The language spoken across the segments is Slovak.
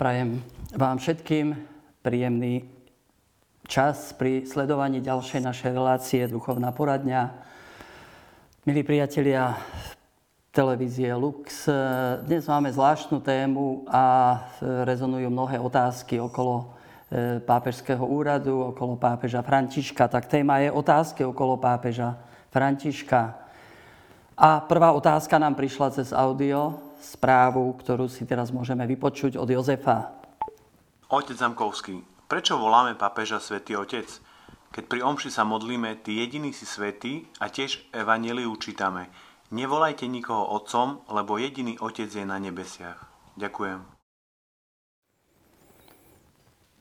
Prajem vám všetkým príjemný čas pri sledovaní ďalšej našej relácie Duchovná poradňa. Milí priatelia televízie Lux, dnes máme zvláštnu tému a rezonujú mnohé otázky okolo e, pápežského úradu, okolo pápeža Františka. Tak téma je otázky okolo pápeža Františka. A prvá otázka nám prišla cez audio, správu, ktorú si teraz môžeme vypočuť od Jozefa. Otec Zamkovský, prečo voláme papeža Svetý Otec? Keď pri omši sa modlíme, ty jediný si svetý a tiež evaneliu čítame. Nevolajte nikoho otcom, lebo jediný otec je na nebesiach. Ďakujem.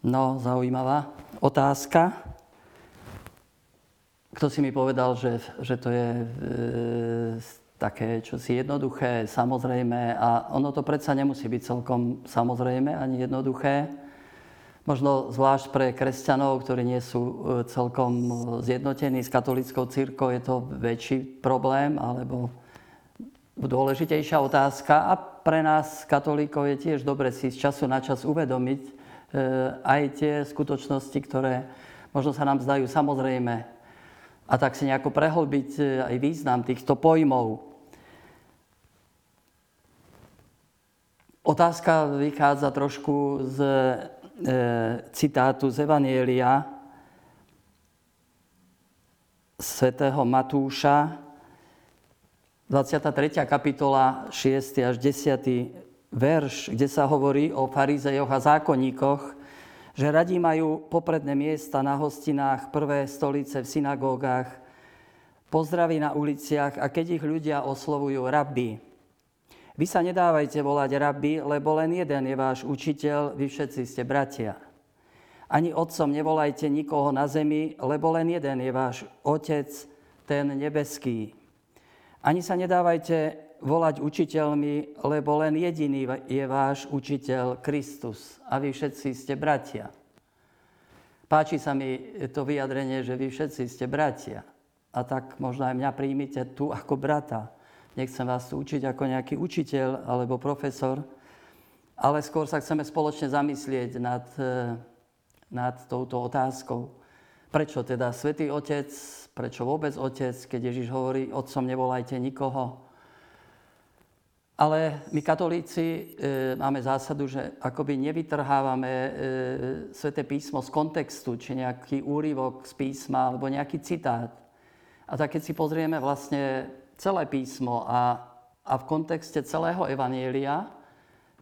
No, zaujímavá otázka. Kto si mi povedal, že, že to je e, také čosi jednoduché, samozrejme a ono to predsa nemusí byť celkom samozrejme ani jednoduché. Možno zvlášť pre kresťanov, ktorí nie sú e, celkom zjednotení s katolickou církou, je to väčší problém alebo dôležitejšia otázka. A pre nás, katolíkov, je tiež dobre si z času na čas uvedomiť e, aj tie skutočnosti, ktoré možno sa nám zdajú samozrejme. A tak si nejako prehlbiť e, aj význam týchto pojmov. Otázka vychádza trošku z e, citátu z Evanielia svätého Matúša, 23. kapitola, 6. až 10. verš, kde sa hovorí o farizejoch a zákonníkoch, že radí majú popredné miesta na hostinách, prvé stolice v synagógach, pozdraví na uliciach a keď ich ľudia oslovujú rabbi, vy sa nedávajte volať rabbi, lebo len jeden je váš učiteľ, vy všetci ste bratia. Ani otcom nevolajte nikoho na zemi, lebo len jeden je váš otec, ten nebeský. Ani sa nedávajte volať učiteľmi, lebo len jediný je váš učiteľ Kristus a vy všetci ste bratia. Páči sa mi to vyjadrenie, že vy všetci ste bratia. A tak možno aj mňa príjmite tu ako brata. Nechcem vás učiť ako nejaký učiteľ alebo profesor, ale skôr sa chceme spoločne zamyslieť nad, e, nad touto otázkou. Prečo teda Svetý Otec, prečo vôbec Otec, keď Ježiš hovorí, Otcom nevolajte nikoho. Ale my katolíci e, máme zásadu, že akoby nevytrhávame e, Sveté písmo z kontextu, či nejaký úryvok z písma, alebo nejaký citát. A tak keď si pozrieme vlastne celé písmo a, a v kontexte celého Evanielia,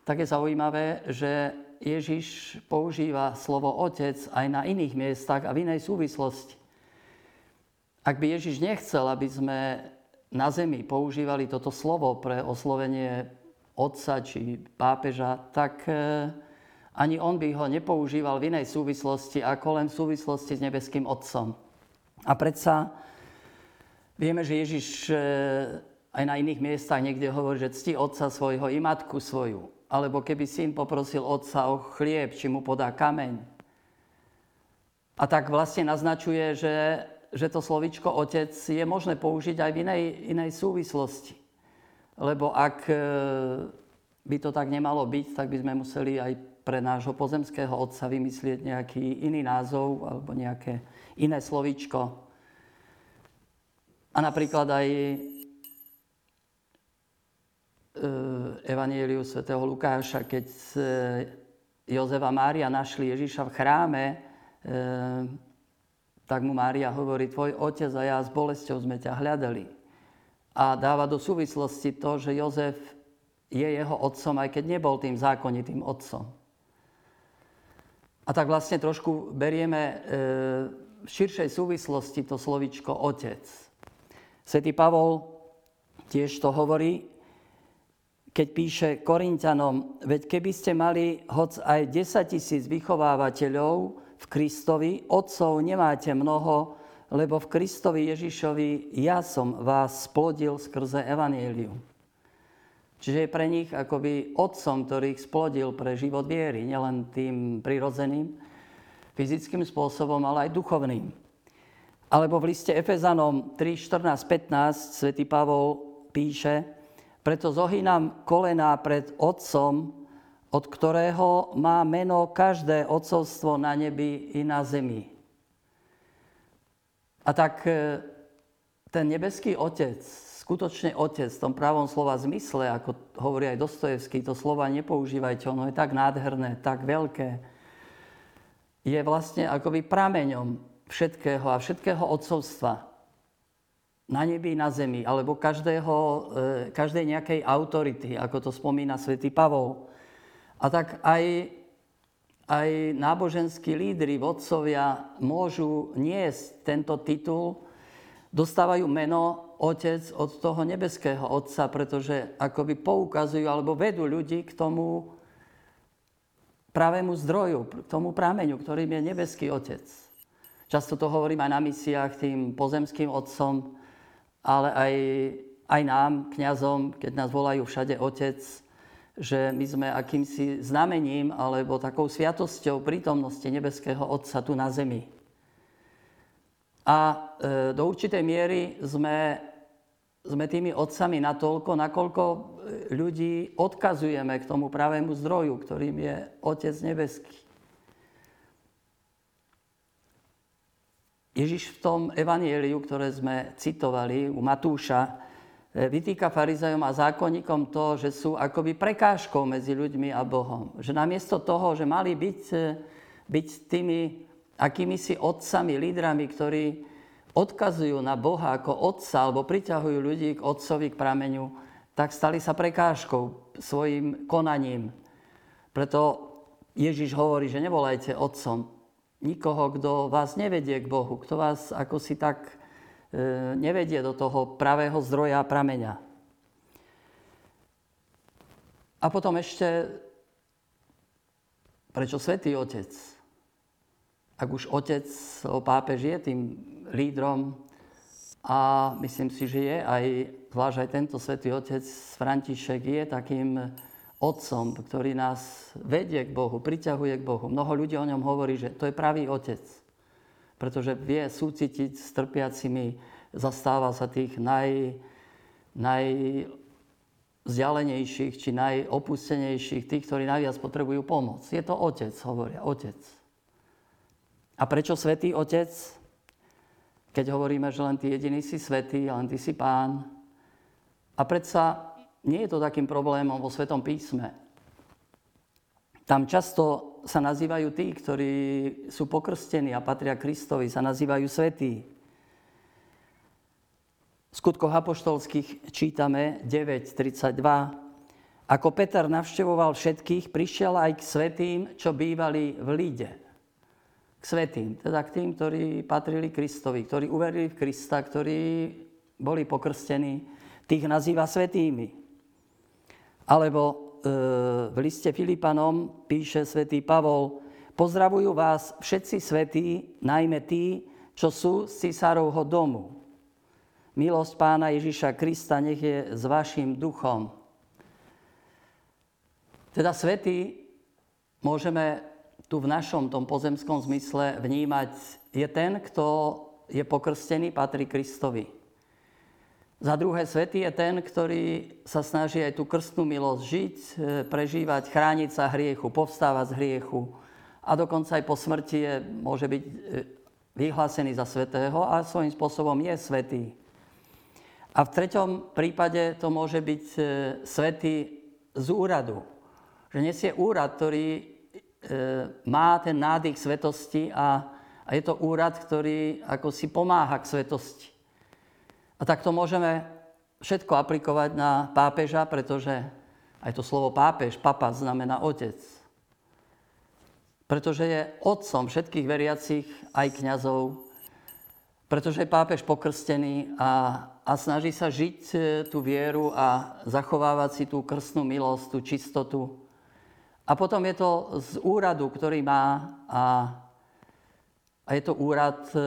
tak je zaujímavé, že Ježiš používa slovo Otec aj na iných miestach a v inej súvislosti. Ak by Ježiš nechcel, aby sme na zemi používali toto slovo pre oslovenie otca či pápeža, tak e, ani on by ho nepoužíval v inej súvislosti ako len v súvislosti s nebeským Otcom. A predsa Vieme, že Ježiš e, aj na iných miestach niekde hovorí, že cti otca svojho i matku svoju. Alebo keby syn poprosil otca o chlieb, či mu podá kameň. A tak vlastne naznačuje, že, že to slovičko otec je možné použiť aj v inej, inej súvislosti. Lebo ak e, by to tak nemalo byť, tak by sme museli aj pre nášho pozemského otca vymyslieť nejaký iný názov alebo nejaké iné slovíčko. A napríklad aj e, Evangeliu svätého Lukáša, keď e, Jozef a Mária našli Ježiša v chráme, e, tak mu Mária hovorí, tvoj otec a ja s bolesťou sme ťa hľadali. A dáva do súvislosti to, že Jozef je jeho otcom, aj keď nebol tým zákonitým otcom. A tak vlastne trošku berieme v širšej súvislosti to slovičko otec. Svetý Pavol tiež to hovorí, keď píše Korintianom, veď keby ste mali hoc aj 10 tisíc vychovávateľov v Kristovi, otcov nemáte mnoho, lebo v Kristovi Ježišovi ja som vás splodil skrze Evangelium. Čiže je pre nich akoby otcom, ktorý ich splodil pre život viery, nielen tým prirodzeným, fyzickým spôsobom, ale aj duchovným. Alebo v liste Efezanom 3, 14, 15 svätý Pavol píše, preto zohynám kolená pred Otcom, od ktorého má meno každé odcovstvo na nebi i na zemi. A tak e, ten nebeský otec, skutočne otec v tom pravom slova zmysle, ako hovorí aj Dostojevský, to slova nepoužívajte, ono je tak nádherné, tak veľké, je vlastne akoby prameňom všetkého a všetkého odcovstva na nebi, na zemi, alebo každého, e, každej nejakej autority, ako to spomína svätý Pavol. A tak aj, aj náboženskí lídry, vodcovia môžu niesť tento titul, dostávajú meno Otec od toho nebeského Otca, pretože akoby poukazujú alebo vedú ľudí k tomu pravému zdroju, k tomu prameňu, ktorým je nebeský Otec. Často to hovorím aj na misiách tým pozemským otcom, ale aj, aj nám, kňazom, keď nás volajú všade otec, že my sme akýmsi znamením alebo takou sviatosťou prítomnosti nebeského Otca tu na zemi. A e, do určitej miery sme, sme tými otcami natoľko, nakoľko e, ľudí odkazujeme k tomu pravému zdroju, ktorým je Otec nebeský. Ježiš v tom evanieliu, ktoré sme citovali u Matúša, e, vytýka farizajom a zákonníkom to, že sú akoby prekážkou medzi ľuďmi a Bohom. Že namiesto toho, že mali byť, e, byť tými akýmisi otcami, lídrami, ktorí odkazujú na Boha ako otca alebo priťahujú ľudí k otcovi, k prameňu, tak stali sa prekážkou svojim konaním. Preto Ježiš hovorí, že nevolajte otcom, nikoho, kto vás nevedie k Bohu, kto vás ako si tak e, nevedie do toho pravého zdroja prameňa. A potom ešte, prečo Svetý Otec? Ak už Otec, pápež je tým lídrom a myslím si, že je aj, zvlášť aj tento Svetý Otec František je takým otcom, ktorý nás vedie k Bohu, priťahuje k Bohu. Mnoho ľudí o ňom hovorí, že to je pravý otec, pretože vie súcitiť s trpiacimi, zastáva sa tých naj, najvzdialenejších či najopustenejších, tých, ktorí najviac potrebujú pomoc. Je to otec, hovoria, otec. A prečo svätý otec? Keď hovoríme, že len ty jediný si svetý, len ty si pán. A predsa nie je to takým problémom vo Svetom písme. Tam často sa nazývajú tí, ktorí sú pokrstení a patria Kristovi, sa nazývajú svetí. V skutkoch apoštolských čítame 9.32. Ako Peter navštevoval všetkých, prišiel aj k svetým, čo bývali v Líde. K svetým, teda k tým, ktorí patrili Kristovi, ktorí uverili v Krista, ktorí boli pokrstení. Tých nazýva svetými. Alebo e, v liste Filipanom píše svätý Pavol, pozdravujú vás všetci svetí, najmä tí, čo sú z cisárovho domu. Milosť pána Ježiša Krista nech je s vašim duchom. Teda svetý môžeme tu v našom tom pozemskom zmysle vnímať, je ten, kto je pokrstený, patrí Kristovi. Za druhé, svetý je ten, ktorý sa snaží aj tú krstnú milosť žiť, e, prežívať, chrániť sa hriechu, povstávať z hriechu a dokonca aj po smrti je, môže byť e, vyhlásený za svetého a svojím spôsobom je svetý. A v treťom prípade to môže byť e, svetý z úradu. Že nesie úrad, ktorý má ten nádych svetosti a, je to úrad, ktorý ako si pomáha k svetosti. A tak to môžeme všetko aplikovať na pápeža, pretože aj to slovo pápež, papa, znamená otec. Pretože je otcom všetkých veriacich, aj kňazov, pretože je pápež pokrstený a, a snaží sa žiť e, tú vieru a zachovávať si tú krstnú milosť, tú čistotu. A potom je to z úradu, ktorý má a, a je to úrad e,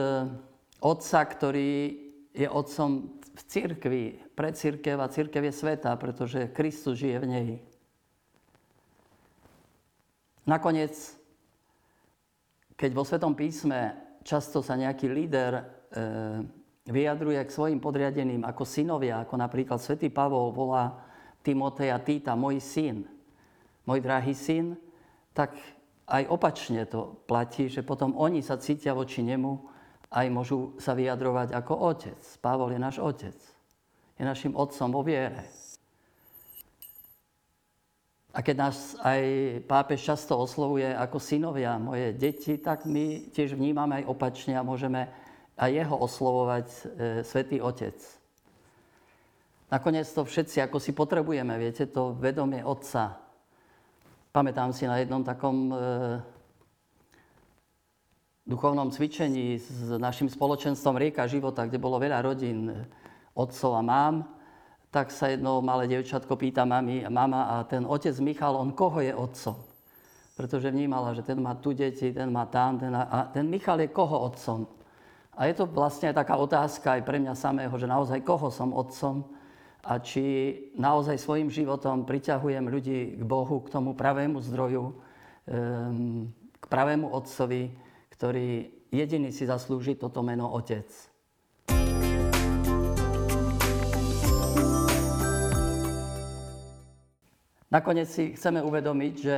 otca, ktorý je otcom v církvi, pre církev a církev je sveta, pretože Kristus žije v nej. Nakoniec, keď vo Svetom písme často sa nejaký líder e, vyjadruje k svojim podriadeným ako synovia, ako napríklad svätý Pavol volá Timoteja Týta, môj syn. môj drahý syn, tak aj opačne to platí, že potom oni sa cítia voči nemu, aj môžu sa vyjadrovať ako otec. Pavol je náš otec. Je našim otcom vo viere. A keď nás aj pápež často oslovuje ako synovia, moje deti, tak my tiež vnímame aj opačne a môžeme aj jeho oslovovať e, Svetý Otec. Nakoniec to všetci, ako si potrebujeme, viete, to vedomie Otca. Pamätám si na jednom takom e, duchovnom cvičení s našim spoločenstvom Rieka života, kde bolo veľa rodín, otcov a mám, tak sa jedno malé devčatko pýta mami, mama a ten otec Michal, on koho je otcom? Pretože vnímala, že ten má tu deti, ten má tam, ten, a ten Michal je koho otcom? A je to vlastne taká otázka aj pre mňa samého, že naozaj koho som otcom a či naozaj svojim životom priťahujem ľudí k Bohu, k tomu pravému zdroju, ehm, k pravému otcovi, ktorý jediný si zaslúži toto meno Otec. Nakoniec si chceme uvedomiť, že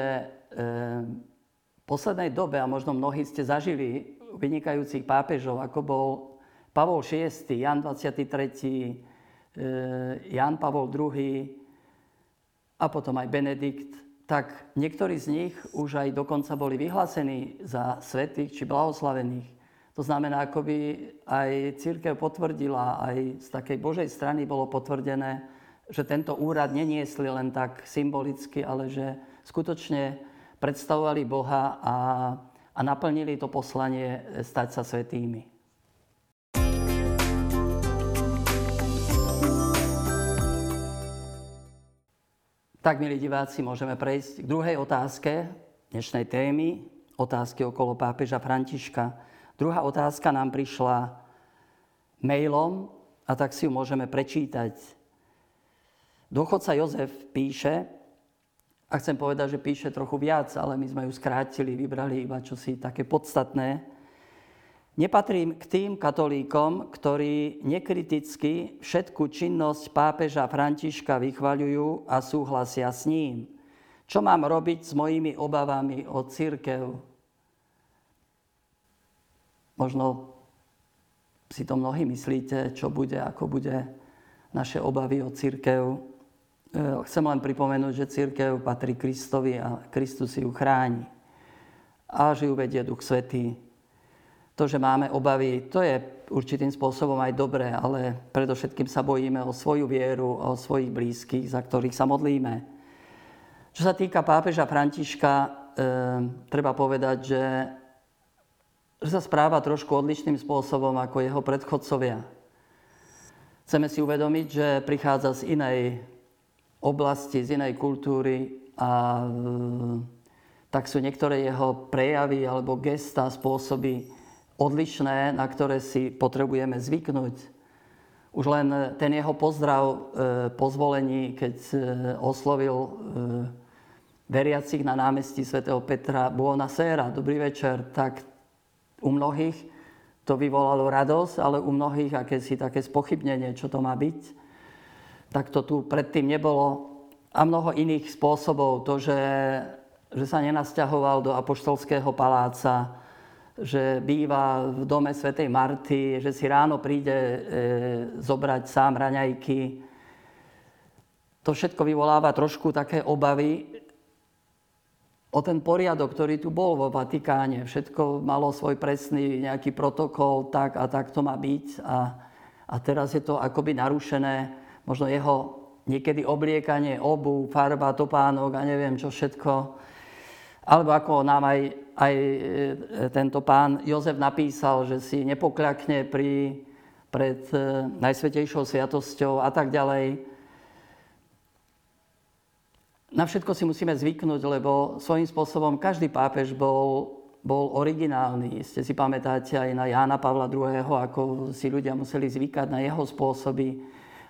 v poslednej dobe, a možno mnohí ste zažili vynikajúcich pápežov, ako bol Pavol VI, Jan 23., Jan Pavol II a potom aj Benedikt, tak niektorí z nich už aj dokonca boli vyhlásení za svetých či blahoslavených. To znamená, ako aj církev potvrdila, aj z takej Božej strany bolo potvrdené, že tento úrad neniesli len tak symbolicky, ale že skutočne predstavovali Boha a, a naplnili to poslanie stať sa svetými. Tak, milí diváci, môžeme prejsť k druhej otázke dnešnej témy, otázky okolo pápeža Františka. Druhá otázka nám prišla mailom a tak si ju môžeme prečítať Dôchodca Jozef píše, a chcem povedať, že píše trochu viac, ale my sme ju skrátili, vybrali iba čosi také podstatné. Nepatrím k tým katolíkom, ktorí nekriticky všetku činnosť pápeža Františka vychvaľujú a súhlasia s ním. Čo mám robiť s mojimi obavami o církev? Možno si to mnohí myslíte, čo bude, ako bude naše obavy o církev. Eh, chcem len pripomenúť, že církev patrí Kristovi a Kristus ju chráni. A že ju vedie Duch Svetý. To, že máme obavy, to je určitým spôsobom aj dobré, ale predovšetkým sa bojíme o svoju vieru, o svojich blízkych, za ktorých sa modlíme. Čo sa týka pápeža Františka, e, treba povedať, že, sa správa trošku odlišným spôsobom ako jeho predchodcovia. Chceme si uvedomiť, že prichádza z inej oblasti, z inej kultúry a tak sú niektoré jeho prejavy alebo gesta, spôsoby odlišné, na ktoré si potrebujeme zvyknúť. Už len ten jeho pozdrav e, po zvolení, keď e, oslovil e, veriacich na námestí svätého Petra Buona Sera, dobrý večer, tak u mnohých to vyvolalo radosť, ale u mnohých akési také spochybnenie, čo to má byť tak to tu predtým nebolo. A mnoho iných spôsobov. To, že, že sa nenasťahoval do Apoštolského paláca, že býva v dome svätej Marty, že si ráno príde e, zobrať sám raňajky. To všetko vyvoláva trošku také obavy o ten poriadok, ktorý tu bol vo Vatikáne. Všetko malo svoj presný nejaký protokol, tak a tak to má byť. A, a teraz je to akoby narušené možno jeho niekedy obliekanie, obu, farba, topánok a neviem čo všetko. Alebo ako nám aj, aj e, tento pán Jozef napísal, že si nepokľakne pri, pred e, Najsvetejšou sviatosťou a tak ďalej. Na všetko si musíme zvyknúť, lebo svojím spôsobom každý pápež bol, bol originálny. Ste si pamätáte aj na Jána Pavla II., ako si ľudia museli zvykať na jeho spôsoby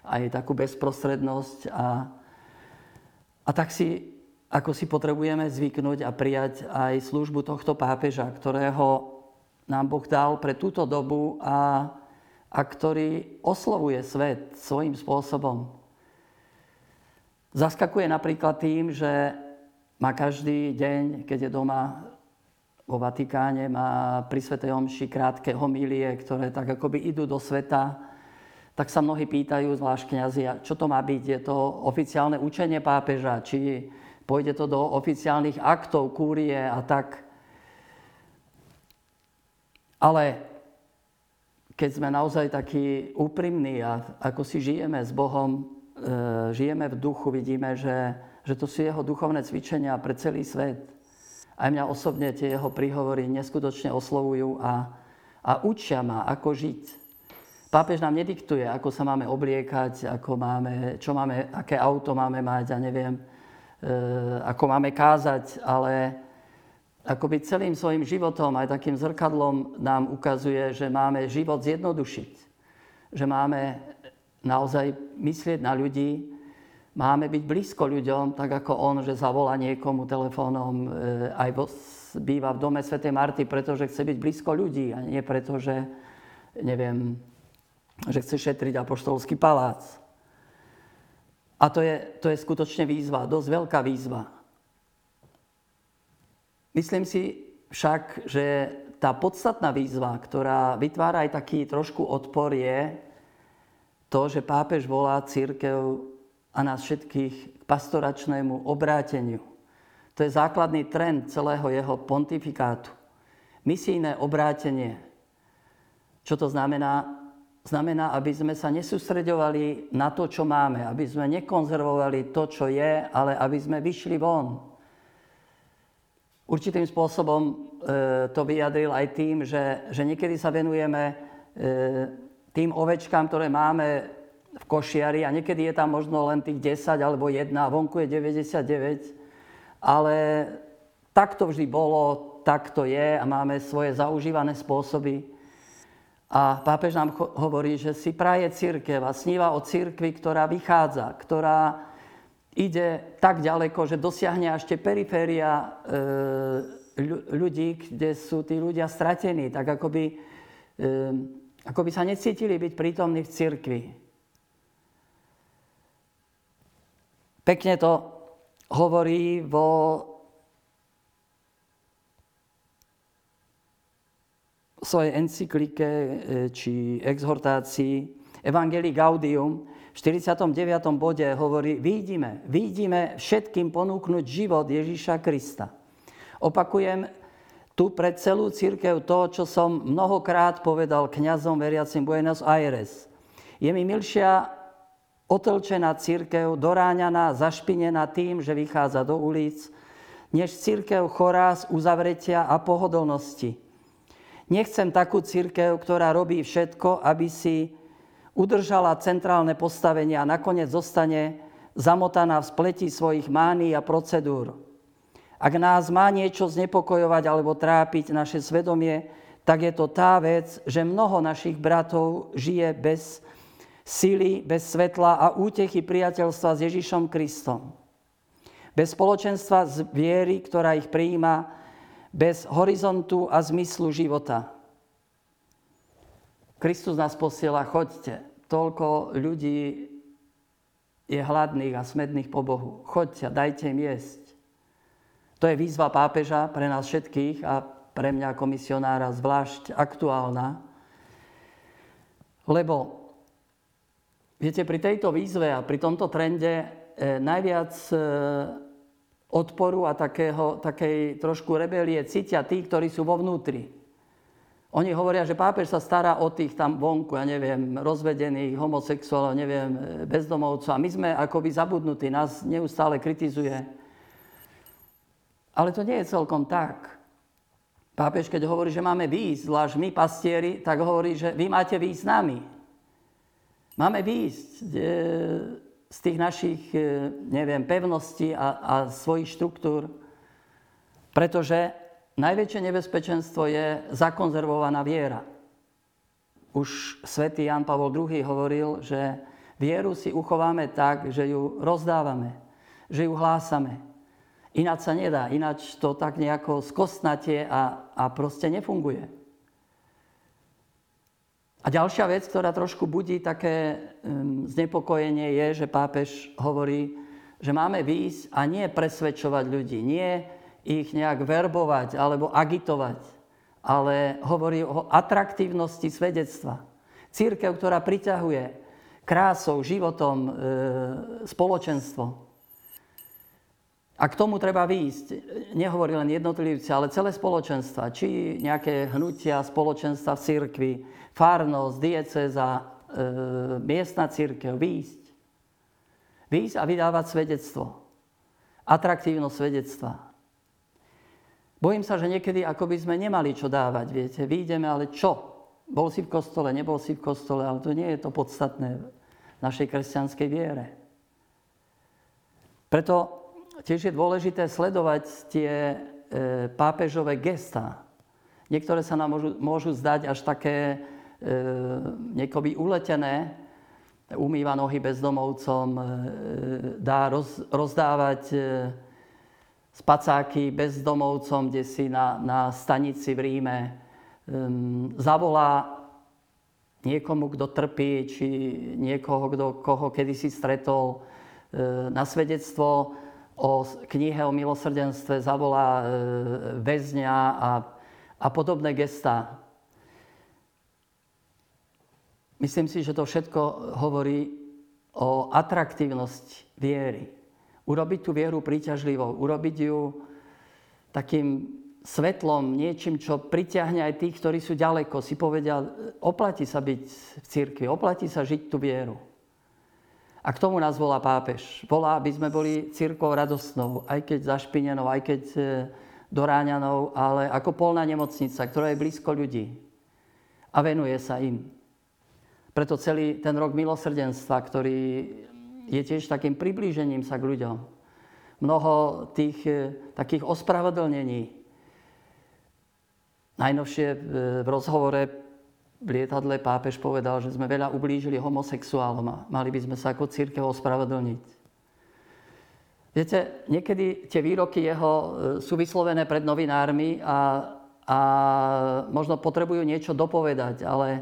aj takú bezprostrednosť a, a tak si, ako si potrebujeme zvyknúť a prijať aj službu tohto pápeža, ktorého nám Boh dal pre túto dobu a, a ktorý oslovuje svet svojím spôsobom. Zaskakuje napríklad tým, že má každý deň, keď je doma vo Vatikáne, má pri Svetej Omši krátke homílie, ktoré tak akoby idú do sveta, tak sa mnohí pýtajú, zvlášť kniazy, čo to má byť? Je to oficiálne učenie pápeža? Či pôjde to do oficiálnych aktov kúrie a tak? Ale keď sme naozaj takí úprimní a ako si žijeme s Bohom, e, žijeme v duchu, vidíme, že, že to sú jeho duchovné cvičenia pre celý svet. Aj mňa osobne tie jeho príhovory neskutočne oslovujú a, a učia ma, ako žiť. Pápež nám nediktuje, ako sa máme obliekať, ako máme, čo máme, aké auto máme mať, ja neviem, ako máme kázať, ale akoby celým svojim životom, aj takým zrkadlom nám ukazuje, že máme život zjednodušiť. Že máme naozaj myslieť na ľudí, máme byť blízko ľuďom, tak ako on, že zavolá niekomu telefónom, e, aj býva v dome Sv. Marty, pretože chce byť blízko ľudí a nie preto, že, neviem, že chce šetriť apoštolský palác. A to je, to je skutočne výzva, dosť veľká výzva. Myslím si však, že tá podstatná výzva, ktorá vytvára aj taký trošku odpor, je to, že pápež volá církev a nás všetkých k pastoračnému obráteniu. To je základný trend celého jeho pontifikátu. Misijné obrátenie. Čo to znamená? Znamená, aby sme sa nesústreďovali na to, čo máme, aby sme nekonzervovali to, čo je, ale aby sme vyšli von určitým spôsobom e, to vyjadril aj tým, že, že niekedy sa venujeme e, tým ovečkám, ktoré máme v košiari a niekedy je tam možno len tých 10 alebo 1 a vonku je 99. Ale tak to vždy bolo, tak to je a máme svoje zaužívané spôsoby. A pápež nám hovorí, že si praje církev a sníva o církvi, ktorá vychádza, ktorá ide tak ďaleko, že dosiahne ešte periféria e, ľudí, kde sú tí ľudia stratení, tak ako by, e, ako by sa necítili byť prítomní v cirkvi. Pekne to hovorí vo svojej encyklike e, či exhortácii Evangelii Gaudium, v 49. bode hovorí, vidíme, vidíme všetkým ponúknuť život Ježíša Krista. Opakujem tu pre celú církev to, čo som mnohokrát povedal kňazom veriacim Buenos Aires. Je mi milšia otlčená církev, doráňaná, zašpinená tým, že vychádza do ulic, než církev chorá z uzavretia a pohodlnosti. Nechcem takú církev, ktorá robí všetko, aby si udržala centrálne postavenie a nakoniec zostane zamotaná v spleti svojich mány a procedúr. Ak nás má niečo znepokojovať alebo trápiť naše svedomie, tak je to tá vec, že mnoho našich bratov žije bez sily, bez svetla a útechy priateľstva s Ježišom Kristom. Bez spoločenstva z viery, ktorá ich prijíma, bez horizontu a zmyslu života. Kristus nás posiela, choďte. Toľko ľudí je hladných a smedných po Bohu. Choďte, dajte im jesť. To je výzva pápeža pre nás všetkých a pre mňa komisionára zvlášť aktuálna. Lebo, viete, pri tejto výzve a pri tomto trende e, najviac e, odporu a takého, takej trošku rebelie cítia tí, ktorí sú vo vnútri. Oni hovoria, že pápež sa stará o tých tam vonku, ja neviem, rozvedených, homosexuálov, neviem, bezdomovcov. A my sme akoby zabudnutí, nás neustále kritizuje. Ale to nie je celkom tak. Pápež, keď hovorí, že máme výjsť, zvlášť my, pastieri, tak hovorí, že vy máte výjsť s nami. Máme výjsť e, z tých našich, e, neviem, pevností a, a svojich štruktúr, pretože najväčšie nebezpečenstvo je zakonzervovaná viera. Už svätý Jan Pavol II hovoril, že vieru si uchováme tak, že ju rozdávame, že ju hlásame. Ináč sa nedá, ináč to tak nejako skostnatie a, a proste nefunguje. A ďalšia vec, ktorá trošku budí také znepokojenie, je, že pápež hovorí, že máme výjsť a nie presvedčovať ľudí, nie ich nejak verbovať alebo agitovať, ale hovorí o atraktívnosti svedectva. Církev, ktorá priťahuje krásou, životom, e, spoločenstvo. A k tomu treba výjsť. Nehovorí len jednotlivci, ale celé spoločenstva. Či nejaké hnutia, spoločenstva v cirkvi, farnosť, dieceza, e, miestna církev, výjsť výjsť a vydávať svedectvo. Atraktívnosť svedectva. Bojím sa, že niekedy ako by sme nemali čo dávať, viete. Výjdeme, ale čo? Bol si v kostole, nebol si v kostole, ale to nie je to podstatné v našej kresťanskej viere. Preto tiež je dôležité sledovať tie e, pápežové gestá. Niektoré sa nám môžu, môžu zdať až také e, niekoby uletené, umýva nohy bezdomovcom, e, dá roz, rozdávať e, spacáky bezdomovcom, kde si na, na stanici v Ríme. Zavolá niekomu, kto trpí, či niekoho, kto, koho kedysi stretol e, na svedectvo o knihe o milosrdenstve, zavolá väzňa a, a podobné gestá. Myslím si, že to všetko hovorí o atraktívnosť viery. Urobiť tú vieru príťažlivou, urobiť ju takým svetlom, niečím, čo pritiahne aj tých, ktorí sú ďaleko. Si povedia, oplatí sa byť v cirkvi, oplatí sa žiť tú vieru. A k tomu nás volá pápež. Volá, aby sme boli církvou radostnou, aj keď zašpinenou, aj keď e, doráňanou, ale ako polná nemocnica, ktorá je blízko ľudí. A venuje sa im. Preto celý ten rok milosrdenstva, ktorý je tiež takým priblížením sa k ľuďom. Mnoho tých e, takých ospravedlnení. Najnovšie e, v rozhovore v lietadle pápež povedal, že sme veľa ublížili homosexuálom a mali by sme sa ako církev ospravedlniť. Viete, niekedy tie výroky jeho e, sú vyslovené pred novinármi a, a možno potrebujú niečo dopovedať, ale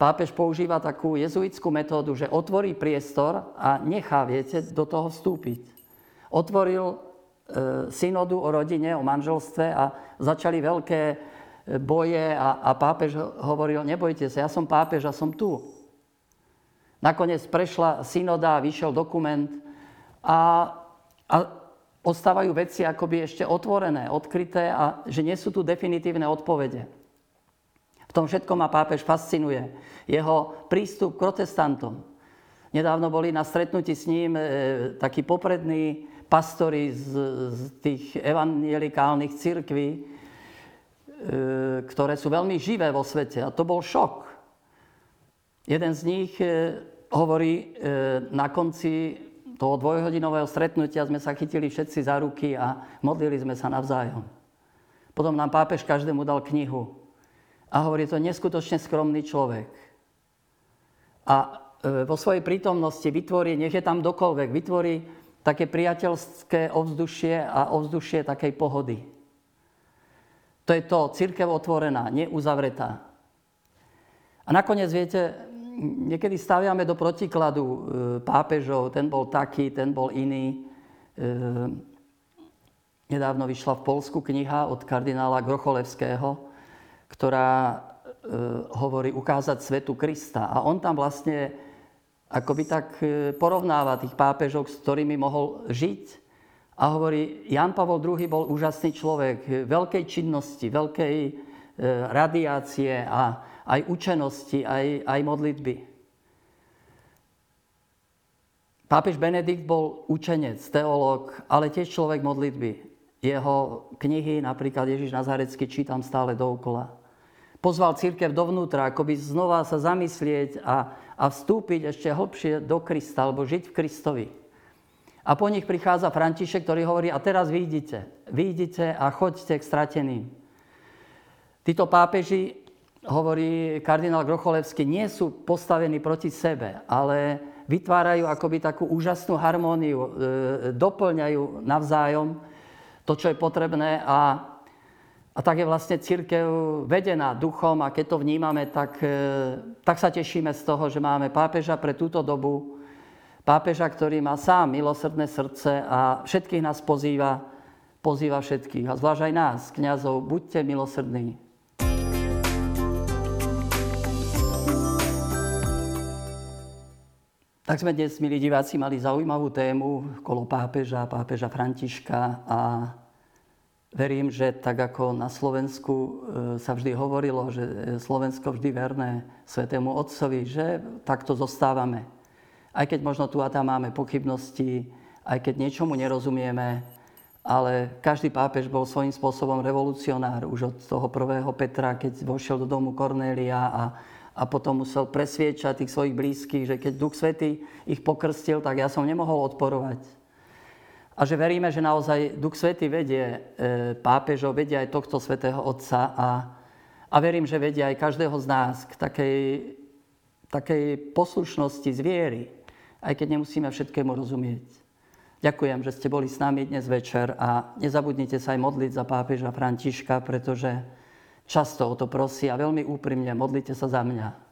pápež používa takú jezuitskú metódu, že otvorí priestor a nechá, viete, do toho vstúpiť. Otvoril e, synodu o rodine, o manželstve a začali veľké boje a, a pápež hovoril, nebojte sa, ja som pápež a som tu. Nakoniec prešla synoda, vyšiel dokument a, a ostávajú veci akoby ešte otvorené, odkryté a že nie sú tu definitívne odpovede. V tom všetko ma pápež fascinuje. Jeho prístup k protestantom. Nedávno boli na stretnutí s ním e, takí poprední pastori z, z tých evangelikálnych církví, ktoré sú veľmi živé vo svete. A to bol šok. Jeden z nich e, hovorí, e, na konci toho dvojhodinového stretnutia sme sa chytili všetci za ruky a modlili sme sa navzájom. Potom nám pápež každému dal knihu a hovorí, to neskutočne skromný človek. A e, vo svojej prítomnosti vytvorí, nech je tam dokoľvek, vytvorí také priateľské ovzdušie a ovzdušie takej pohody. To je to, církev otvorená, neuzavretá. A nakoniec, viete, niekedy staviame do protikladu e, pápežov, ten bol taký, ten bol iný. E, nedávno vyšla v Polsku kniha od kardinála Grocholevského, ktorá e, hovorí ukázať svetu Krista. A on tam vlastne akoby tak porovnáva tých pápežov, s ktorými mohol žiť. A hovorí, Jan Pavol II bol úžasný človek, veľkej činnosti, veľkej e, radiácie a aj učenosti, aj, aj modlitby. Pápež Benedikt bol učenec, teológ, ale tiež človek modlitby. Jeho knihy, napríklad Ježiš Nazarecký, čítam stále dookola. Pozval církev dovnútra, ako by znova sa zamyslieť a, a vstúpiť ešte hlbšie do Krista, alebo žiť v Kristovi. A po nich prichádza František, ktorý hovorí, a teraz vyjdite, vyjdite a choďte k strateným. Títo pápeži, hovorí kardinál Grocholevský, nie sú postavení proti sebe, ale vytvárajú akoby takú úžasnú harmóniu, e, doplňajú navzájom to, čo je potrebné a a tak je vlastne církev vedená duchom a keď to vnímame, tak, e, tak sa tešíme z toho, že máme pápeža pre túto dobu, pápeža, ktorý má sám milosrdné srdce a všetkých nás pozýva, pozýva všetkých, a zvlášť aj nás, kňazov, buďte milosrdní. Tak sme dnes, milí diváci, mali zaujímavú tému kolo pápeža, pápeža Františka a verím, že tak ako na Slovensku e, sa vždy hovorilo, že Slovensko vždy verné Svetému Otcovi, že takto zostávame. Aj keď možno tu a tam máme pochybnosti, aj keď niečomu nerozumieme, ale každý pápež bol svojím spôsobom revolucionár. Už od toho prvého Petra, keď vošiel do domu Kornélia a a potom musel presviečať tých svojich blízkych, že keď Duch Svetý ich pokrstil, tak ja som nemohol odporovať. A že veríme, že naozaj Duch Svetý vedie e, pápežov, vedie aj tohto Svetého Otca a, a verím, že vedie aj každého z nás k takej, takej poslušnosti z viery, aj keď nemusíme všetkému rozumieť. Ďakujem, že ste boli s nami dnes večer a nezabudnite sa aj modliť za pápeža Františka, pretože často o to prosí a veľmi úprimne modlite sa za mňa.